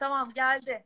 Tamam geldi.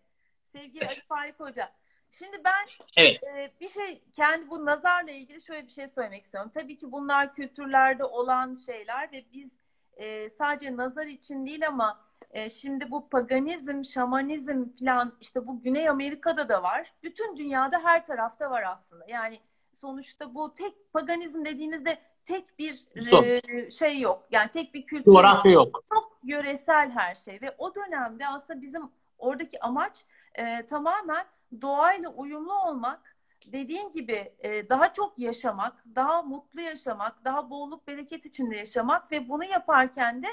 Sevgili Ali Faik Hoca. Şimdi ben Evet. e, bir şey kendi bu nazarla ilgili şöyle bir şey söylemek istiyorum. Tabii ki bunlar kültürlerde olan şeyler ve biz e, sadece nazar için değil ama e, şimdi bu paganizm, şamanizm falan işte bu Güney Amerika'da da var. Bütün dünyada her tarafta var aslında. Yani sonuçta bu tek paganizm dediğinizde tek bir e, şey yok. Yani tek bir kültür Coğrafya yok. çok yöresel her şey ve o dönemde aslında bizim oradaki amaç e, tamamen doğayla uyumlu olmak, dediğin gibi e, daha çok yaşamak, daha mutlu yaşamak, daha bolluk bereket içinde yaşamak ve bunu yaparken de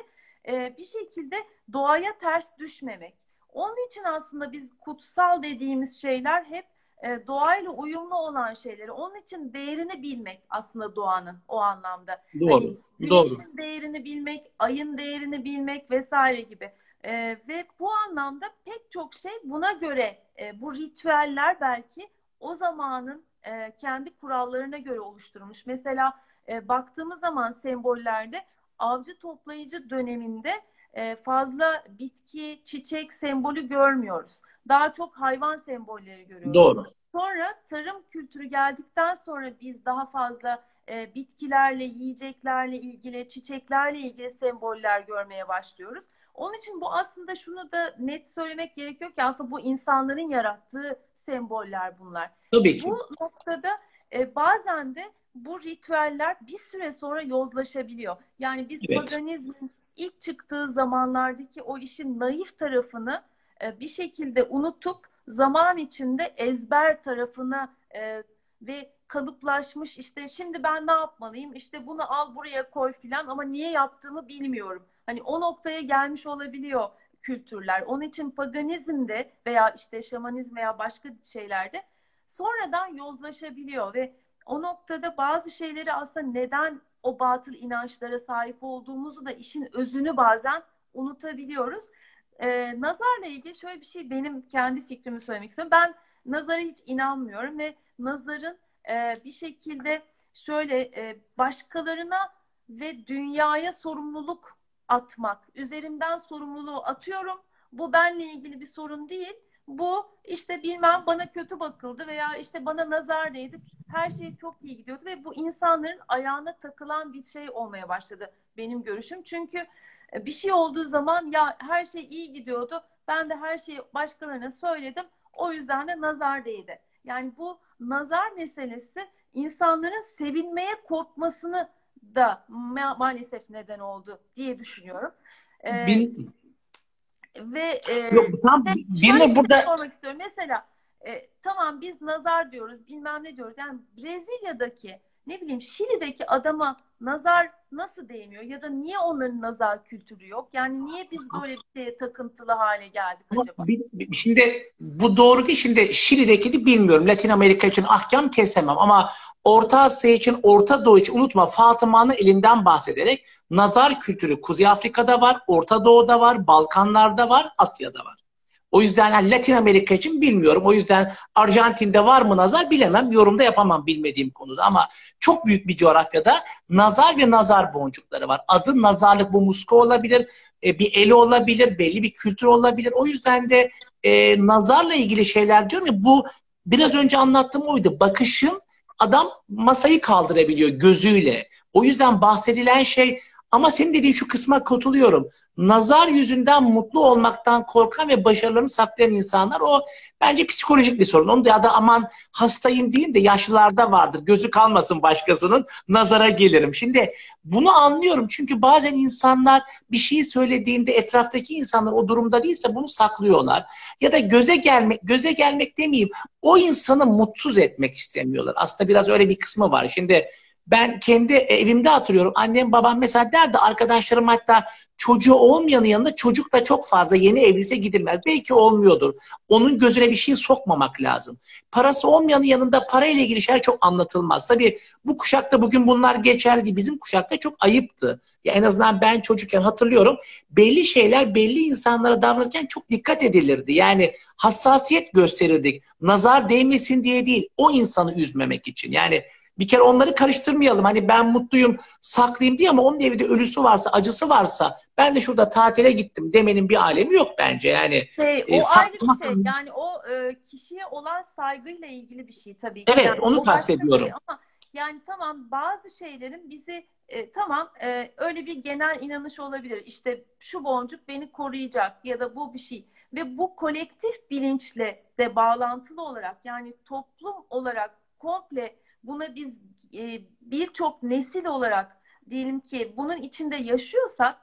e, bir şekilde doğaya ters düşmemek. Onun için aslında biz kutsal dediğimiz şeyler hep e, doğayla uyumlu olan şeyleri. Onun için değerini bilmek aslında doğanın o anlamda. Doğru. Hani Doğru. güneşin değerini bilmek, ayın değerini bilmek vesaire gibi. E, ve bu anlamda pek çok şey buna göre e, bu ritüeller belki o zamanın e, kendi kurallarına göre oluşturulmuş. Mesela e, baktığımız zaman sembollerde avcı toplayıcı döneminde e, fazla bitki, çiçek sembolü görmüyoruz. Daha çok hayvan sembolleri görüyoruz. Doğru. Sonra tarım kültürü geldikten sonra biz daha fazla e, bitkilerle, yiyeceklerle ilgili, çiçeklerle ilgili semboller görmeye başlıyoruz. Onun için bu aslında şunu da net söylemek gerekiyor ki aslında bu insanların yarattığı semboller bunlar. Tabii ki. Bu noktada e, bazen de bu ritüeller bir süre sonra yozlaşabiliyor. Yani biz Evet. paganizmin ilk çıktığı zamanlardaki o işin naif tarafını e, bir şekilde unutup zaman içinde ezber tarafına e, ve kalıplaşmış işte şimdi ben ne yapmalıyım işte bunu al buraya koy filan ama niye yaptığımı bilmiyorum. Hani o noktaya gelmiş olabiliyor kültürler. Onun için paganizmde veya işte şamanizm veya başka şeylerde sonradan yozlaşabiliyor ve o noktada bazı şeyleri aslında neden o batıl inançlara sahip olduğumuzu da işin özünü bazen unutabiliyoruz. Ee, nazarla ilgili şöyle bir şey benim kendi fikrimi söylemek istiyorum. Ben nazara hiç inanmıyorum ve nazarın e, bir şekilde şöyle e, başkalarına ve dünyaya sorumluluk atmak. Üzerimden sorumluluğu atıyorum. Bu benle ilgili bir sorun değil. Bu işte bilmem bana kötü bakıldı veya işte bana nazar değdi. Her şey çok iyi gidiyordu ve bu insanların ayağına takılan bir şey olmaya başladı benim görüşüm. Çünkü e, bir şey olduğu zaman ya her şey iyi gidiyordu. Ben de her şeyi başkalarına söyledim. O yüzden de nazar değdi. Yani bu nazar meselesi insanların sevilmeye korkmasını da ma- maalesef neden oldu diye düşünüyorum. Ee, Bin, ve e, yok, tam ve birine şöyle bir şey burada sormak istiyorum. Mesela e, tamam biz nazar diyoruz, bilmem ne diyoruz. Yani Brezilya'daki ne bileyim Şili'deki adama nazar nasıl değmiyor ya da niye onların nazar kültürü yok? Yani niye biz böyle bir şeye takıntılı hale geldik Ama acaba? bir- bir- Şimdi bu doğru değil. Şimdi Şili'deki de bilmiyorum. Latin Amerika için ahkam kesemem ama Orta Asya için, Orta Doğu için unutma Fatıma'nın elinden bahsederek nazar kültürü Kuzey Afrika'da var, Orta Doğu'da var, Balkanlar'da var, Asya'da var. O yüzden yani Latin Amerika için bilmiyorum. O yüzden Arjantin'de var mı nazar bilemem. Yorumda yapamam bilmediğim konuda ama çok büyük bir coğrafyada nazar ve nazar boncukları var. Adı nazarlık bu muska olabilir, e, bir eli olabilir, belli bir kültür olabilir. O yüzden de e, nazarla ilgili şeyler diyorum ya bu biraz önce anlattığım oydu. Bakışın adam masayı kaldırabiliyor gözüyle. O yüzden bahsedilen şey ama senin dediğin şu kısma katılıyorum. Nazar yüzünden mutlu olmaktan korkan ve başarılarını saklayan insanlar o bence psikolojik bir sorun. Onu da ya da aman hastayım deyin de yaşlılarda vardır. Gözü kalmasın başkasının nazara gelirim. Şimdi bunu anlıyorum çünkü bazen insanlar bir şeyi söylediğinde etraftaki insanlar o durumda değilse bunu saklıyorlar. Ya da göze gelmek, göze gelmek demeyeyim o insanı mutsuz etmek istemiyorlar. Aslında biraz öyle bir kısmı var. Şimdi ben kendi evimde hatırlıyorum. Annem babam mesela derdi arkadaşlarım hatta çocuğu olmayanın yanında çocuk da çok fazla yeni evlise gidilmez. Belki olmuyordur. Onun gözüne bir şey sokmamak lazım. Parası olmayanın yanında parayla ilgili şeyler çok anlatılmaz. Tabii bu kuşakta bugün bunlar geçerli. Bizim kuşakta çok ayıptı. Ya en azından ben çocukken hatırlıyorum. Belli şeyler belli insanlara davranırken çok dikkat edilirdi. Yani hassasiyet gösterirdik. Nazar değmesin diye değil. O insanı üzmemek için. Yani Bir kere onları karıştırmayalım. Hani ben mutluyum, saklayayım diye ama onun evinde ölüsü varsa, acısı varsa ben de şurada tatile gittim demenin bir alemi yok bence. Yani şey, o e, ayrı bir şey. Yani o e, kişiye olan saygıyla ilgili bir şey tabii ki. Evet, yani, onu kastediyorum. Şey ama yani tamam bazı şeylerin bizi e, tamam e, öyle bir genel inanış olabilir. İşte şu boncuk beni koruyacak ya da bu bir şey. Ve bu kolektif bilinçle de bağlantılı olarak yani toplum olarak komple buna biz e, birçok nesil olarak diyelim ki bunun içinde yaşıyorsak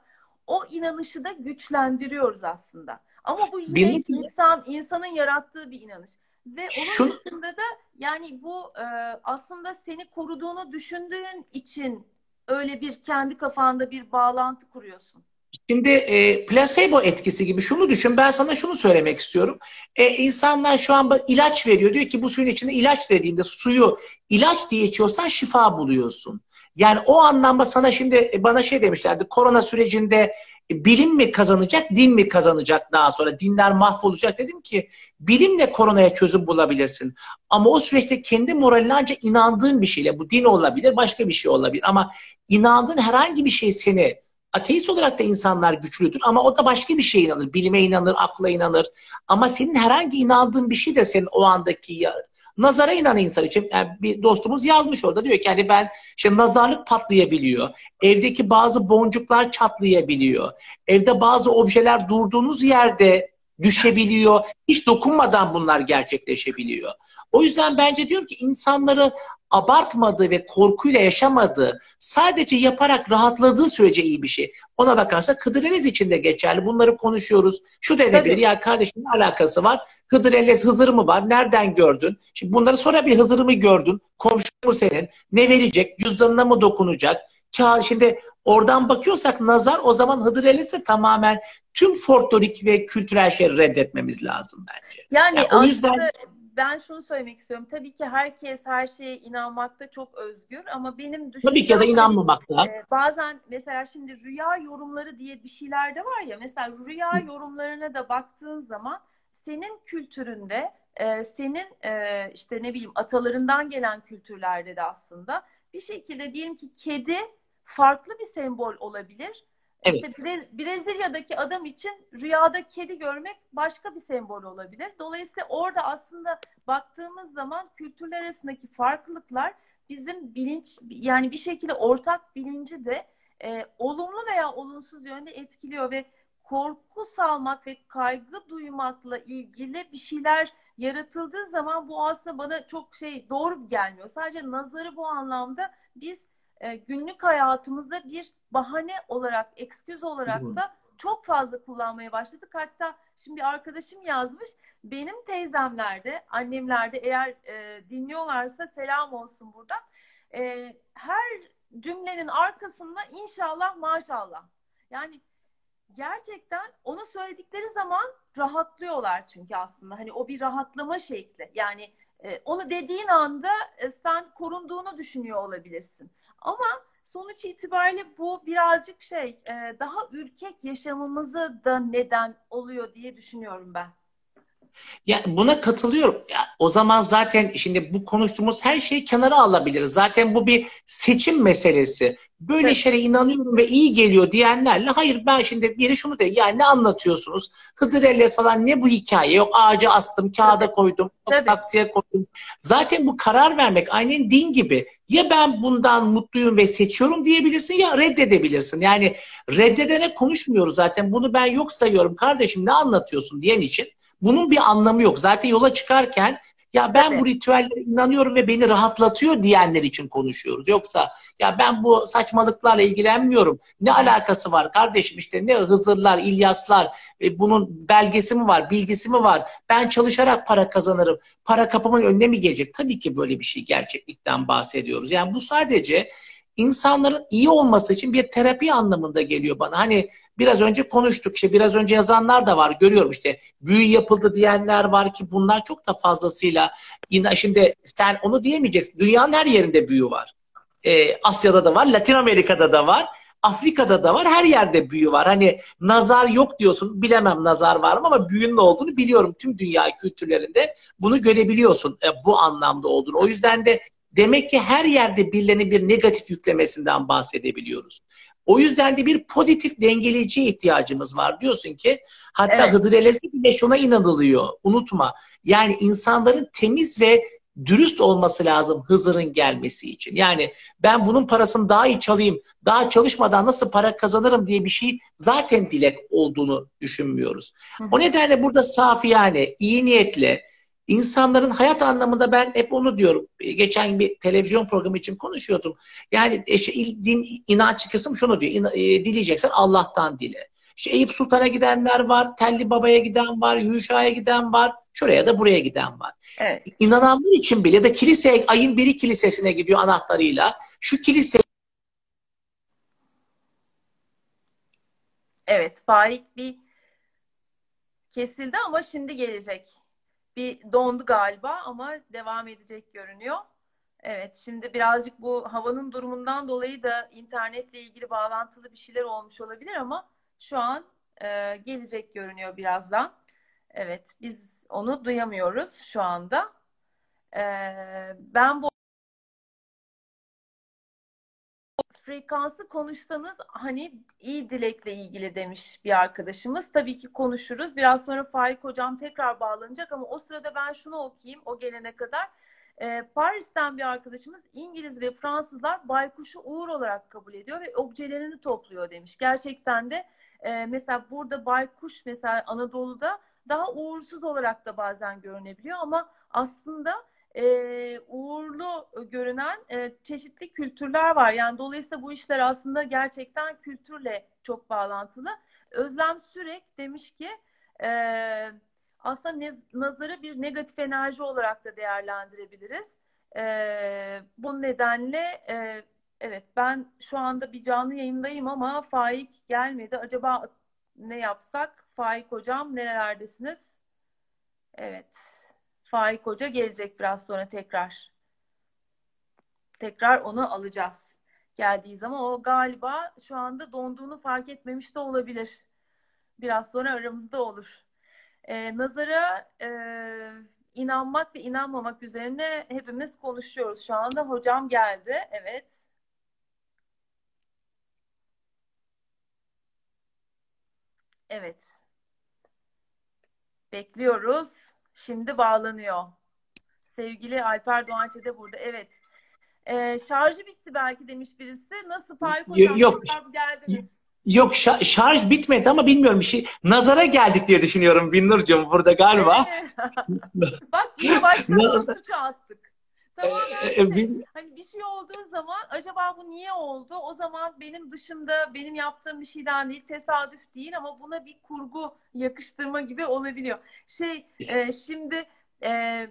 o inanışı da güçlendiriyoruz aslında. Ama bu yine Benim... insan insanın yarattığı bir inanış. Ve onun Şu... dışında da yani bu e, aslında seni koruduğunu düşündüğün için öyle bir kendi kafanda bir bağlantı kuruyorsun. Şimdi e, placebo etkisi gibi şunu düşün. Ben sana şunu söylemek istiyorum. E, insanlar şu an ilaç veriyor. Diyor ki bu suyun içinde ilaç dediğinde suyu ilaç diye içiyorsan şifa buluyorsun. Yani o anlamda sana şimdi e, bana şey demişlerdi. Korona sürecinde bilim mi kazanacak, din mi kazanacak daha sonra? Dinler mahvolacak. Dedim ki bilimle koronaya çözüm bulabilirsin. Ama o süreçte kendi moraline ancak inandığın bir şeyle, bu din olabilir, başka bir şey olabilir. Ama inandığın herhangi bir şey seni Ateist olarak da insanlar güçlüdür ama o da başka bir şeye inanır. Bilime inanır, akla inanır. Ama senin herhangi inandığın bir şey de senin o andaki ya, nazara inanan insan için yani bir dostumuz yazmış orada diyor ki hani ben işte nazarlık patlayabiliyor. Evdeki bazı boncuklar çatlayabiliyor. Evde bazı objeler durduğunuz yerde düşebiliyor. Hiç dokunmadan bunlar gerçekleşebiliyor. O yüzden bence diyorum ki insanları abartmadığı ve korkuyla yaşamadığı, sadece yaparak rahatladığı sürece iyi bir şey. Ona bakarsa Hıdrellez için de geçerli. Bunları konuşuyoruz. Şu denebilir. Ya kardeşim ne alakası var? Hıdrellez Hızır mı var? Nereden gördün? Şimdi bunları sonra bir Hızır'ı mı gördün? Komşu mu senin? Ne verecek? Cüzdanına mı dokunacak? Ka şimdi oradan bakıyorsak nazar o zaman Hıdrellez'e tamamen tüm folklorik ve kültürel şeyleri reddetmemiz lazım bence. Yani, yani o yüzden ben şunu söylemek istiyorum. Tabii ki herkes her şeye inanmakta çok özgür ama benim düşüncem... Tabii ki ya da inanmamakta. E, bazen mesela şimdi rüya yorumları diye bir şeyler de var ya. Mesela rüya Hı. yorumlarına da baktığın zaman senin kültüründe, e, senin e, işte ne bileyim atalarından gelen kültürlerde de aslında bir şekilde diyelim ki kedi farklı bir sembol olabilir Evet. İşte Brez Brezilya'daki adam için rüyada kedi görmek başka bir sembol olabilir. Dolayısıyla orada aslında baktığımız zaman kültürler arasındaki farklılıklar bizim bilinç yani bir şekilde ortak bilinci de e, olumlu veya olumsuz yönde etkiliyor ve korku salmak ve kaygı duymakla ilgili bir şeyler yaratıldığı zaman bu aslında bana çok şey doğru gelmiyor. Sadece nazarı bu anlamda biz e, günlük hayatımızda bir bahane olarak, eksküz olarak da çok fazla kullanmaya başladık. Hatta şimdi arkadaşım yazmış, benim teyzemlerde, annemlerde eğer e, dinliyorlarsa selam olsun burada. E, her cümlenin arkasında inşallah maşallah. Yani gerçekten onu söyledikleri zaman rahatlıyorlar çünkü aslında. Hani o bir rahatlama şekli. Yani e, onu dediğin anda e, sen korunduğunu düşünüyor olabilirsin. Ama sonuç itibariyle bu birazcık şey e, daha ürkek yaşamımızı da neden oluyor diye düşünüyorum ben. Ya buna katılıyorum. Ya, o zaman zaten şimdi bu konuştuğumuz her şeyi kenara alabiliriz. Zaten bu bir seçim meselesi. Böyle evet. şeye inanıyorum ve iyi geliyor diyenlerle hayır ben şimdi biri şunu de yani ne anlatıyorsunuz? Hıdır Ellez falan ne bu hikaye? Yok ağaca astım, kağıda evet. koydum, evet. taksiye koydum. Zaten bu karar vermek aynen din gibi. Ya ben bundan mutluyum ve seçiyorum diyebilirsin ya reddedebilirsin. Yani reddedene konuşmuyoruz zaten. Bunu ben yok sayıyorum. Kardeşim ne anlatıyorsun diyen için bunun bir anlamı yok. Zaten yola çıkarken ya ben evet. bu ritüellere inanıyorum ve beni rahatlatıyor diyenler için konuşuyoruz. Yoksa ya ben bu saçmalıklarla ilgilenmiyorum. Ne alakası var kardeşim işte ne Hızırlar, İlyaslar e, bunun belgesi mi var, bilgisi mi var? Ben çalışarak para kazanırım. Para kapımın önüne mi gelecek? Tabii ki böyle bir şey gerçeklikten bahsediyoruz. Yani bu sadece insanların iyi olması için bir terapi anlamında geliyor bana. Hani biraz önce konuştuk işte biraz önce yazanlar da var görüyorum işte büyü yapıldı diyenler var ki bunlar çok da fazlasıyla yine şimdi sen onu diyemeyeceksin. Dünyanın her yerinde büyü var. Ee, Asya'da da var, Latin Amerika'da da var. Afrika'da da var, her yerde büyü var. Hani nazar yok diyorsun, bilemem nazar var mı ama büyünün olduğunu biliyorum. Tüm dünya kültürlerinde bunu görebiliyorsun e, bu anlamda olduğunu. O yüzden de demek ki her yerde birilerine bir negatif yüklemesinden bahsedebiliyoruz. O yüzden de bir pozitif dengeleyiciye ihtiyacımız var. Diyorsun ki hatta evet. Hıdrellez'de bile şuna inanılıyor. Unutma. Yani insanların temiz ve dürüst olması lazım Hızır'ın gelmesi için. Yani ben bunun parasını daha iyi çalayım, daha çalışmadan nasıl para kazanırım diye bir şey zaten dilek olduğunu düşünmüyoruz. Hı hı. O nedenle burada safi yani iyi niyetle insanların hayat anlamında ben hep onu diyorum. Geçen bir televizyon programı için konuşuyordum. Yani işte din inanç kısım şunu diyor. E, dileyeceksen Allah'tan dile. İşte Eyüp Sultan'a gidenler var, Telli Baba'ya giden var, Yuşa'ya giden var, şuraya da buraya giden var. Evet. İnananlar için bile ya da kilise, ayın biri kilisesine gidiyor anahtarıyla. Şu kilise Evet, Faik bir kesildi ama şimdi gelecek. Bir dondu galiba ama devam edecek görünüyor. Evet, şimdi birazcık bu havanın durumundan dolayı da internetle ilgili bağlantılı bir şeyler olmuş olabilir ama şu an e, gelecek görünüyor birazdan. Evet, biz onu duyamıyoruz şu anda. E, ben bu frekansı konuşsanız hani iyi dilekle ilgili demiş bir arkadaşımız. Tabii ki konuşuruz. Biraz sonra Faik hocam tekrar bağlanacak ama o sırada ben şunu okuyayım o gelene kadar. Ee, Paris'ten bir arkadaşımız İngiliz ve Fransızlar baykuşu uğur olarak kabul ediyor ve objelerini topluyor demiş. Gerçekten de e, mesela burada baykuş mesela Anadolu'da daha uğursuz olarak da bazen görünebiliyor ama aslında e, uğurlu görünen e, çeşitli kültürler var. Yani dolayısıyla bu işler aslında gerçekten kültürle çok bağlantılı. Özlem Sürek demiş ki e, aslında ne, nazarı bir negatif enerji olarak da değerlendirebiliriz. E, bu nedenle e, Evet ben şu anda bir canlı yayındayım ama Faik gelmedi. Acaba ne yapsak? Faik hocam nerelerdesiniz? Evet. Faik hoca gelecek biraz sonra tekrar. Tekrar onu alacağız. Geldiği zaman o galiba şu anda donduğunu fark etmemiş de olabilir. Biraz sonra aramızda olur. Ee, nazara e, inanmak ve inanmamak üzerine hepimiz konuşuyoruz. Şu anda hocam geldi. Evet. Evet. Bekliyoruz. Şimdi bağlanıyor. Sevgili Alper Doğançe de burada. Evet. Ee, şarjı bitti belki demiş birisi. Nasıl Faik Hocam? Yok. Geldiniz. Yok şarj bitmedi ama bilmiyorum bir şey. Nazara geldik diye düşünüyorum Binnur'cum burada galiba. Bak yine başka suçu attık. Tamamen e, hani bir şey olduğu zaman acaba bu niye oldu? O zaman benim dışında benim yaptığım bir şeyden değil, tesadüf değil ama buna bir kurgu yakıştırma gibi olabiliyor. Şey e, şimdi e, e,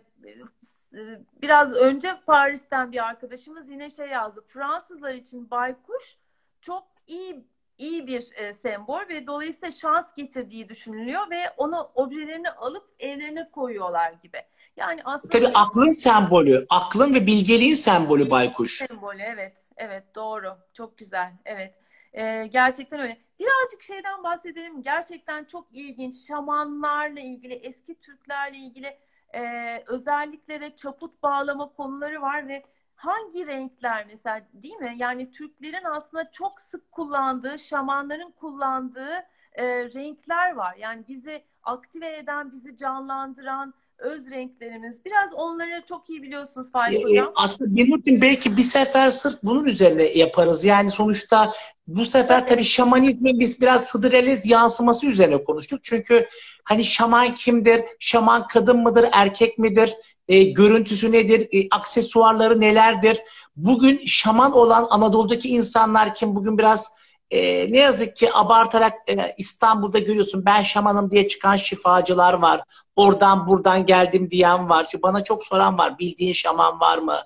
biraz önce Paris'ten bir arkadaşımız yine şey yazdı. Fransızlar için baykuş çok iyi iyi bir e, sembol ve dolayısıyla şans getirdiği düşünülüyor ve onu objelerini alıp evlerine koyuyorlar gibi. Yani aslında Tabii aklın sembolü, aklın ve bilgeliğin sembolü baykuş. Sembolü evet. Evet doğru. Çok güzel. Evet. Ee, gerçekten öyle. Birazcık şeyden bahsedelim. Gerçekten çok ilginç. Şamanlarla ilgili, eski Türklerle ilgili e, özellikle de çaput bağlama konuları var ve hangi renkler mesela değil mi? Yani Türklerin aslında çok sık kullandığı, şamanların kullandığı e, renkler var. Yani bizi aktive eden, bizi canlandıran, öz renklerimiz. Biraz onları çok iyi biliyorsunuz Faik Hocam. E, aslında Birnur'cum belki bir sefer sırf bunun üzerine yaparız. Yani sonuçta bu sefer tabii şamanizmin biz biraz Hıdrellez yansıması üzerine konuştuk. Çünkü hani şaman kimdir? Şaman kadın mıdır? Erkek midir? E, görüntüsü nedir? E, aksesuarları nelerdir? Bugün şaman olan Anadolu'daki insanlar kim? Bugün biraz e, ne yazık ki abartarak e, İstanbul'da görüyorsun ben şamanım diye çıkan şifacılar var. Oradan buradan geldim diyen var. Şu bana çok soran var. Bildiğin şaman var mı?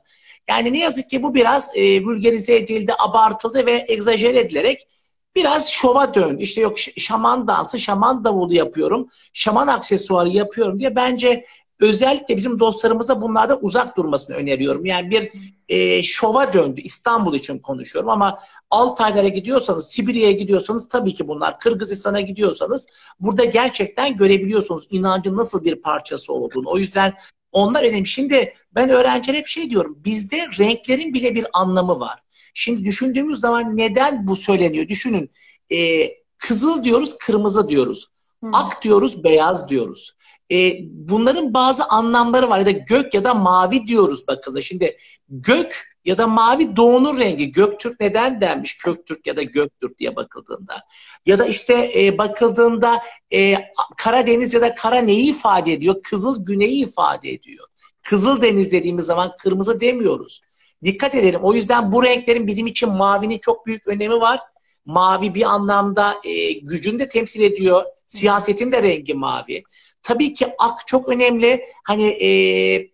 Yani ne yazık ki bu biraz e, vulgarize edildi, abartıldı ve egzajere edilerek biraz şova dön. İşte yok şaman dansı, şaman davulu yapıyorum, şaman aksesuarı yapıyorum diye bence özellikle bizim dostlarımıza bunlarda uzak durmasını öneriyorum. Yani bir e, şova döndü. İstanbul için konuşuyorum ama Altaylara gidiyorsanız, Sibirya'ya gidiyorsanız tabii ki bunlar. Kırgızistan'a gidiyorsanız burada gerçekten görebiliyorsunuz inancın nasıl bir parçası olduğunu. O yüzden Onlar önemli. Şimdi ben öğrencilere hep şey diyorum. Bizde renklerin bile bir anlamı var. Şimdi düşündüğümüz zaman neden bu söyleniyor? Düşünün. E, kızıl diyoruz, kırmızı diyoruz. Hı. Ak diyoruz, beyaz diyoruz. E, bunların bazı anlamları var. Ya da gök ya da mavi diyoruz bakın. Şimdi gök ya da mavi doğunun rengi. Göktürk neden denmiş? Köktürk ya da Göktürk diye bakıldığında. Ya da işte e, bakıldığında e, Karadeniz ya da Kara neyi ifade ediyor? Kızıl güneyi ifade ediyor. Kızıl deniz dediğimiz zaman kırmızı demiyoruz. Dikkat edelim. O yüzden bu renklerin bizim için mavinin çok büyük önemi var. Mavi bir anlamda e, gücünü de temsil ediyor. Siyasetin de rengi mavi. Tabii ki ak çok önemli. Hani e,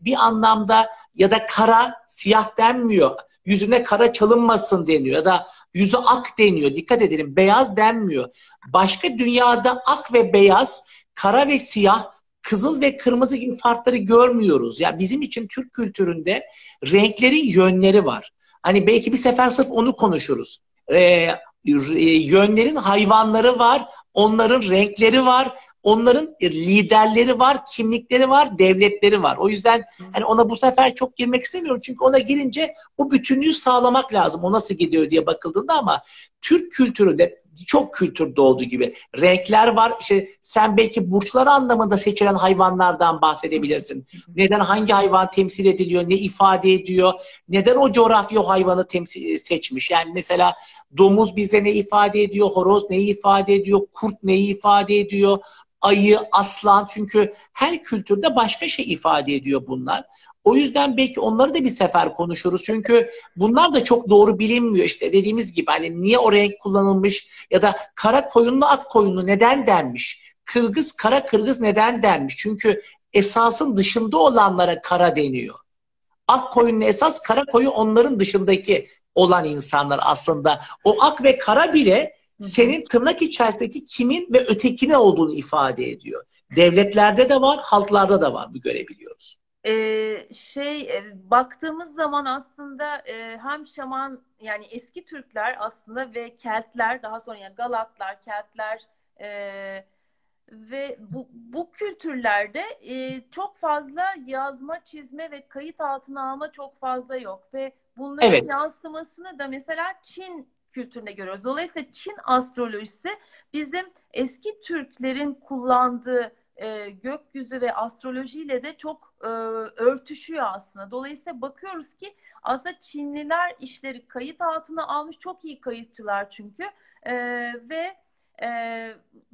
bir anlamda ya da kara siyah denmiyor. Yüzüne kara çalınmasın deniyor ya da yüzü ak deniyor. Dikkat edelim beyaz denmiyor. Başka dünyada ak ve beyaz, kara ve siyah kızıl ve kırmızı gibi farkları görmüyoruz. Ya yani bizim için Türk kültüründe renklerin yönleri var. Hani belki bir sefer sırf onu konuşuruz. Ee, yönlerin hayvanları var, onların renkleri var, onların liderleri var, kimlikleri var, devletleri var. O yüzden hani ona bu sefer çok girmek istemiyorum. Çünkü ona girince bu bütünlüğü sağlamak lazım. O nasıl gidiyor diye bakıldığında ama Türk kültüründe çok kültürde olduğu gibi renkler var. İşte sen belki burçlar anlamında seçilen hayvanlardan bahsedebilirsin. Neden hangi hayvan temsil ediliyor, ne ifade ediyor, neden o coğrafya o hayvanı temsil seçmiş. Yani mesela domuz bize ne ifade ediyor, horoz neyi ifade ediyor, kurt neyi ifade ediyor, ayı, aslan çünkü her kültürde başka şey ifade ediyor bunlar. O yüzden belki onları da bir sefer konuşuruz. Çünkü bunlar da çok doğru bilinmiyor işte dediğimiz gibi hani niye o renk kullanılmış ya da kara koyunlu ak koyunlu neden denmiş? Kırgız kara kırgız neden denmiş? Çünkü esasın dışında olanlara kara deniyor. Ak koyunlu esas kara koyu onların dışındaki olan insanlar aslında. O ak ve kara bile senin tırnak içerisindeki kimin ve ötekine olduğunu ifade ediyor. Devletlerde de var, halklarda da var bu görebiliyoruz. Ee, şey e, baktığımız zaman aslında e, hem şaman yani eski Türkler aslında ve Keltler daha sonra yani Galatlar, Keltler e, ve bu, bu kültürlerde e, çok fazla yazma, çizme ve kayıt altına alma çok fazla yok ve bunların evet. yansımasını da mesela Çin kültüründe görüyoruz. Dolayısıyla Çin astrolojisi bizim eski Türklerin kullandığı e, gökyüzü ve astrolojiyle de çok e, örtüşüyor aslında. Dolayısıyla bakıyoruz ki aslında Çinliler işleri kayıt altına almış çok iyi kayıtçılar çünkü e, ve e,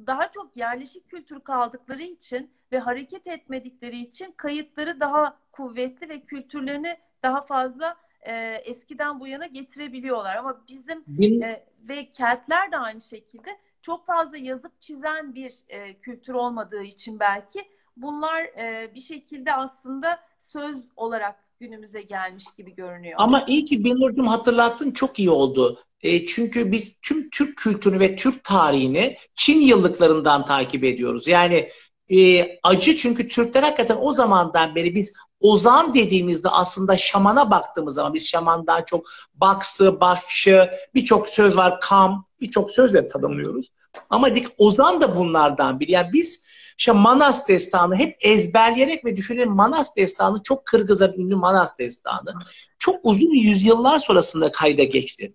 daha çok yerleşik kültür kaldıkları için ve hareket etmedikleri için kayıtları daha kuvvetli ve kültürlerini daha fazla e, eskiden bu yana getirebiliyorlar. Ama bizim Bin... e, ve Keltler de aynı şekilde çok fazla yazıp çizen bir e, kültür olmadığı için belki bunlar e, bir şekilde aslında söz olarak günümüze gelmiş gibi görünüyor. Ama iyi ki Binur'cum hatırlattın çok iyi oldu. E, çünkü biz tüm Türk kültürünü ve Türk tarihini Çin yıllıklarından takip ediyoruz. Yani e, acı çünkü Türkler hakikaten o zamandan beri biz ozan dediğimizde aslında şamana baktığımız zaman biz şamandan çok baksı, bakşı, birçok söz var, kam, birçok sözle tanımlıyoruz. Ama dik ozan da bunlardan biri. Yani biz işte Manas destanı hep ezberleyerek ve düşünelim Manas destanı çok Kırgız'a ünlü Manas destanı. Çok uzun yüzyıllar sonrasında kayda geçti.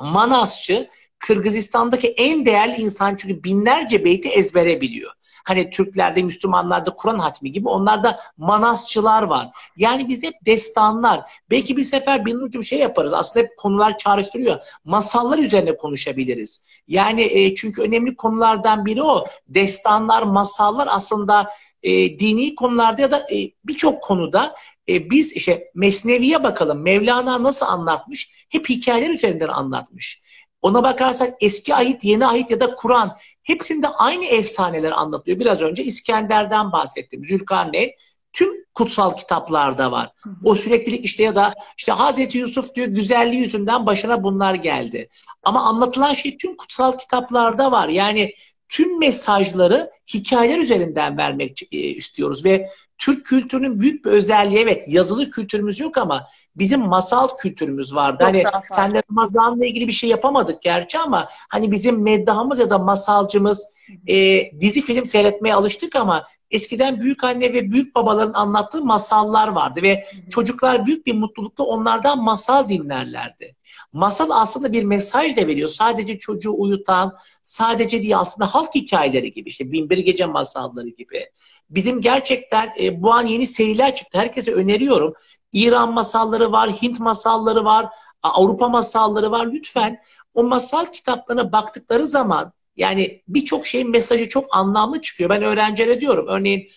Manasçı Kırgızistan'daki en değerli insan çünkü binlerce beyti ezbere biliyor. Hani Türklerde, Müslümanlarda Kur'an hatmi gibi onlarda manasçılar var. Yani biz hep destanlar. Belki bir sefer bir şey yaparız. Aslında hep konular çağrıştırıyor. Masallar üzerine konuşabiliriz. Yani e, çünkü önemli konulardan biri o. Destanlar, masallar aslında e, dini konularda ya da e, birçok konuda e, biz işte Mesnevi'ye bakalım. Mevlana nasıl anlatmış? Hep hikayeler üzerinden anlatmış. Ona bakarsak eski ahit, yeni ahit ya da Kur'an hepsinde aynı efsaneler anlatıyor. Biraz önce İskender'den bahsettim. Zülkarneyn tüm kutsal kitaplarda var. O süreklilik işte ya da işte Hazreti Yusuf diyor güzelliği yüzünden başına bunlar geldi. Ama anlatılan şey tüm kutsal kitaplarda var. Yani tüm mesajları hikayeler üzerinden vermek e, istiyoruz ve Türk kültürünün büyük bir özelliği evet yazılı kültürümüz yok ama bizim masal kültürümüz vardı. Çok hani senle Ramazan'la ilgili bir şey yapamadık gerçi ama hani bizim meddahımız ya da masalcımız e, dizi film seyretmeye alıştık ama eskiden büyük anne ve büyük babaların anlattığı masallar vardı ve çocuklar büyük bir mutlulukla onlardan masal dinlerlerdi. Masal aslında bir mesaj da veriyor. Sadece çocuğu uyutan, sadece diye aslında halk hikayeleri gibi işte Binbir Gece masalları gibi. Bizim gerçekten e, bu an yeni seriler çıktı. Herkese öneriyorum. İran masalları var, Hint masalları var, Avrupa masalları var. Lütfen o masal kitaplarına baktıkları zaman yani birçok şeyin mesajı çok anlamlı çıkıyor. Ben öğrencilere diyorum. Örneğin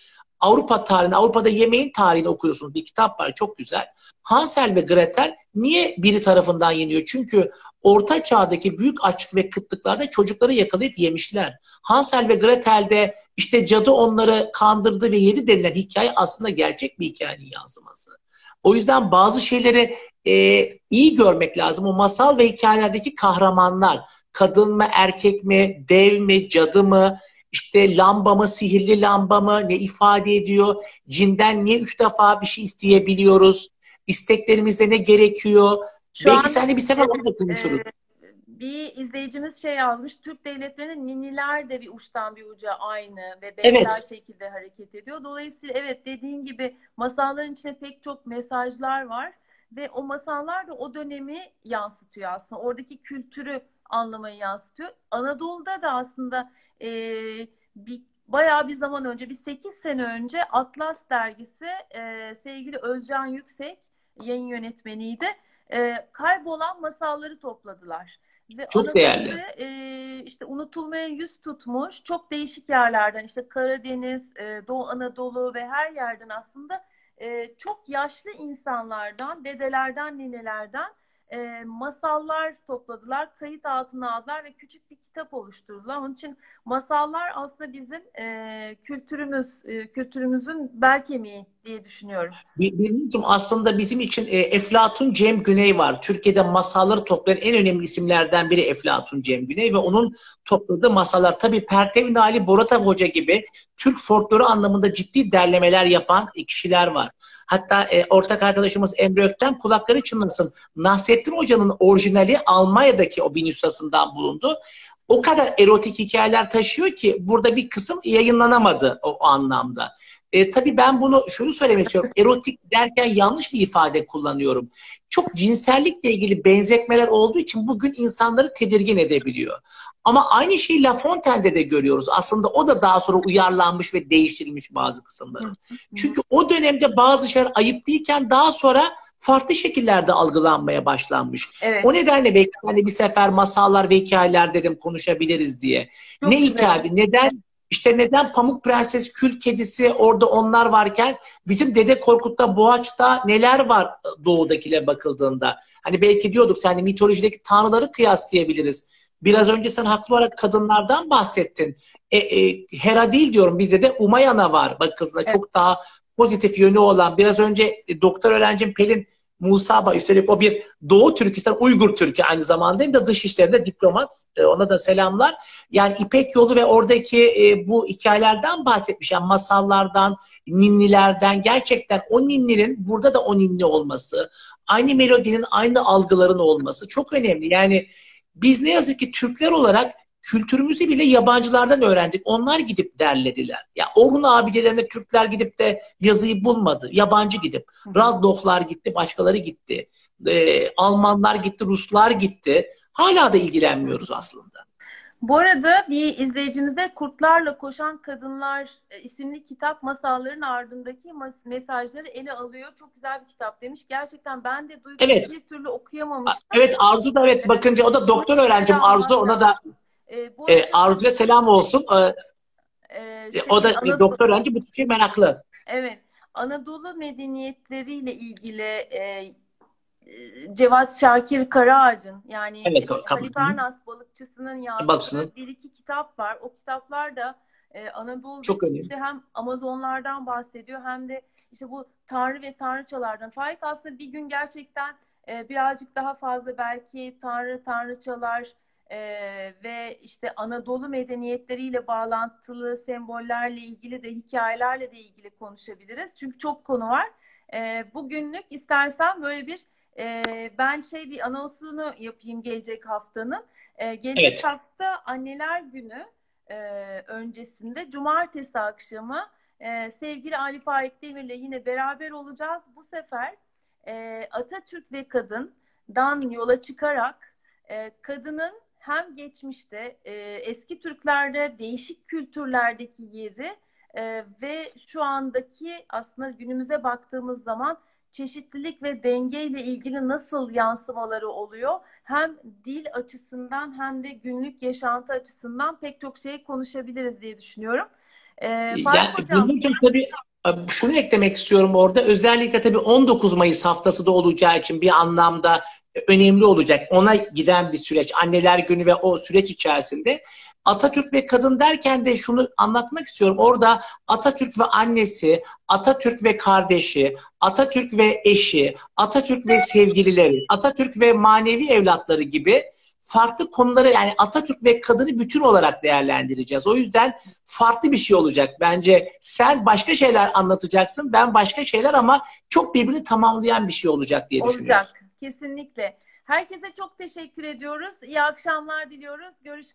Avrupa tarihini, Avrupa'da yemeğin tarihini okuyorsunuz. Bir kitap var çok güzel. Hansel ve Gretel niye biri tarafından yeniyor? Çünkü orta çağdaki büyük açlık ve kıtlıklarda çocukları yakalayıp yemişler. Hansel ve Gretel'de işte cadı onları kandırdı ve yedi denilen hikaye aslında gerçek bir hikayenin yansıması. O yüzden bazı şeyleri e, iyi görmek lazım. O masal ve hikayelerdeki kahramanlar, kadın mı, erkek mi, dev mi, cadı mı, işte lamba mı, sihirli lamba mı, ne ifade ediyor? Cinden niye üç defa bir şey isteyebiliyoruz? İsteklerimize ne gerekiyor? Şu Belki seninle bir sefer onu da konuşuruz. E, bir izleyicimiz şey almış. Türk devletlerinin niniler de bir uçtan bir uca aynı ve benzer evet. şekilde hareket ediyor. Dolayısıyla evet dediğin gibi masalların içinde pek çok mesajlar var ve o masallar da o dönemi yansıtıyor aslında. Oradaki kültürü anlamayı yansıtıyor. Anadolu'da da aslında e, bir bayağı bir zaman önce, bir 8 sene önce Atlas dergisi e, sevgili Özcan Yüksek yayın yönetmeniydi. E, kaybolan masalları topladılar. Ve çok değerli. E, işte unutulmaya yüz tutmuş çok değişik yerlerden işte Karadeniz, e, Doğu Anadolu ve her yerden aslında e, çok yaşlı insanlardan, dedelerden, ninelerden e, masallar topladılar, kayıt altına aldılar ve küçük bir kitap oluşturdular. Onun için masallar aslında bizim e, kültürümüz, e, kültürümüzün bel kemiği diye düşünüyorum. Bilmiyorum aslında bizim için e, Eflatun Cem Güney var. Türkiye'de masalları toplayan en önemli isimlerden biri Eflatun Cem Güney ve onun topladığı masallar. Tabii Pertevin Ali Borata Hoca gibi Türk folkloru anlamında ciddi derlemeler yapan kişiler var. Hatta e, ortak arkadaşımız Emre Ökten kulakları çınlasın. Nasrettin Hoca'nın orijinali Almanya'daki o bin bulundu. O kadar erotik hikayeler taşıyor ki burada bir kısım yayınlanamadı o, o anlamda. E, tabii ben bunu şunu söylemek istiyorum. Erotik derken yanlış bir ifade kullanıyorum. Çok cinsellikle ilgili benzetmeler olduğu için bugün insanları tedirgin edebiliyor. Ama aynı şeyi La Fontaine'de de görüyoruz. Aslında o da daha sonra uyarlanmış ve değiştirilmiş bazı kısımları. Çünkü o dönemde bazı şeyler ayıp değilken daha sonra farklı şekillerde algılanmaya başlanmış. Evet. O nedenle belki hani bir sefer masallar ve hikayeler dedim konuşabiliriz diye. Çok ne güzel. hikaye, neden işte neden Pamuk Prenses, Kül Kedisi orada onlar varken bizim Dede Korkut'ta, Boğaç'ta neler var doğudakile bakıldığında? Hani belki diyorduk sen hani mitolojideki tanrıları kıyaslayabiliriz. Biraz önce sen haklı olarak kadınlardan bahsettin. E, e, Hera değil diyorum bizde de Umayana var bakıldığında evet. çok daha pozitif yönü olan. Biraz önce e, doktor öğrencim Pelin Musa Bay üstelik o bir Doğu Türkistan Uygur Türk'ü aynı zamanda hem de dış işlerinde diplomat. E, ona da selamlar. Yani İpek Yolu ve oradaki e, bu hikayelerden bahsetmiş. Yani masallardan, ninnilerden gerçekten o ninninin burada da o ninni olması, aynı melodinin aynı algıların olması çok önemli. Yani biz ne yazık ki Türkler olarak kültürümüzü bile yabancılardan öğrendik. Onlar gidip derlediler. Ya Orhun abidelerine Türkler gidip de yazıyı bulmadı. Yabancı gidip. Radloff'lar gitti, başkaları gitti. Ee, Almanlar gitti, Ruslar gitti. Hala da ilgilenmiyoruz aslında. Bu arada bir izleyicimize Kurtlarla Koşan Kadınlar e, isimli kitap masalların ardındaki mesajları ele alıyor. Çok güzel bir kitap demiş. Gerçekten ben de duydum evet. bir türlü okuyamamıştım. Evet Arzu da evet bakınca o da doktor öğrencim Arzu ona da e, bu e, arzu ve selam olsun. E, e, şey, o da Anadolu, doktor öğrenci bu şey meraklı. Evet. Anadolu medeniyetleriyle ilgili e, Cevat Şakir Karaağaç'ın yani evet, Halikarnas balıkçısının yazdığı bir iki kitap var. O kitaplar da e, Anadolu'da hem Amazonlardan bahsediyor hem de işte bu tanrı ve tanrıçalardan. Faik aslında bir gün gerçekten e, birazcık daha fazla belki tanrı tanrıçalar e, ve işte Anadolu medeniyetleriyle bağlantılı sembollerle ilgili de hikayelerle de ilgili konuşabiliriz. Çünkü çok konu var. E, bugünlük istersen böyle bir e, ben şey bir anonsunu yapayım gelecek haftanın. E, gelecek Evet. hafta Anneler Günü e, öncesinde cumartesi akşamı e, sevgili Ali Faik Demir'le yine beraber olacağız. Bu sefer e, Atatürk ve Kadın'dan yola çıkarak e, kadının hem geçmişte e, eski Türklerde değişik kültürlerdeki yeri e, ve şu andaki aslında günümüze baktığımız zaman çeşitlilik ve dengeyle ilgili nasıl yansımaları oluyor? Hem dil açısından hem de günlük yaşantı açısından pek çok şey konuşabiliriz diye düşünüyorum. Ee, Yani Hocam, bunun tabii e, şunu eklemek istiyorum orada. Özellikle tabii 19 Mayıs haftası da olacağı için bir anlamda önemli olacak. Ona giden bir süreç. Anneler Günü ve o süreç içerisinde. Atatürk ve kadın derken de şunu anlatmak istiyorum. Orada Atatürk ve annesi, Atatürk ve kardeşi, Atatürk ve eşi, Atatürk ve sevgilileri, Atatürk ve manevi evlatları gibi farklı konuları yani Atatürk ve kadını bütün olarak değerlendireceğiz. O yüzden farklı bir şey olacak bence. Sen başka şeyler anlatacaksın, ben başka şeyler ama çok birbirini tamamlayan bir şey olacak diye düşünüyorum. olacak. Kesinlikle. Herkese çok teşekkür ediyoruz. İyi akşamlar diliyoruz. Görüşmek